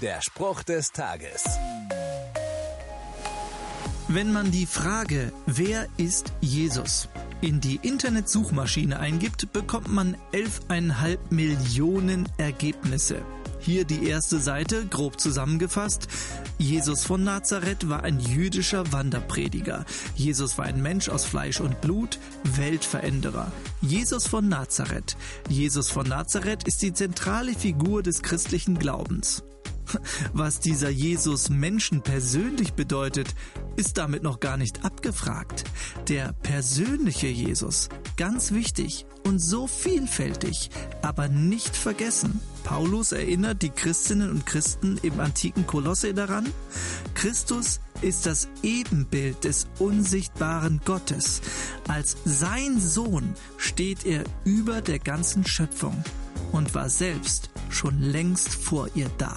Der Spruch des Tages. Wenn man die Frage, wer ist Jesus, in die Internetsuchmaschine eingibt, bekommt man 11,5 Millionen Ergebnisse. Hier die erste Seite, grob zusammengefasst. Jesus von Nazareth war ein jüdischer Wanderprediger. Jesus war ein Mensch aus Fleisch und Blut, Weltveränderer. Jesus von Nazareth. Jesus von Nazareth ist die zentrale Figur des christlichen Glaubens. Was dieser Jesus Menschen persönlich bedeutet, ist damit noch gar nicht abgefragt. Der persönliche Jesus, ganz wichtig und so vielfältig, aber nicht vergessen. Paulus erinnert die Christinnen und Christen im antiken Kolosse daran, Christus ist das Ebenbild des unsichtbaren Gottes. Als sein Sohn steht er über der ganzen Schöpfung und war selbst schon längst vor ihr da.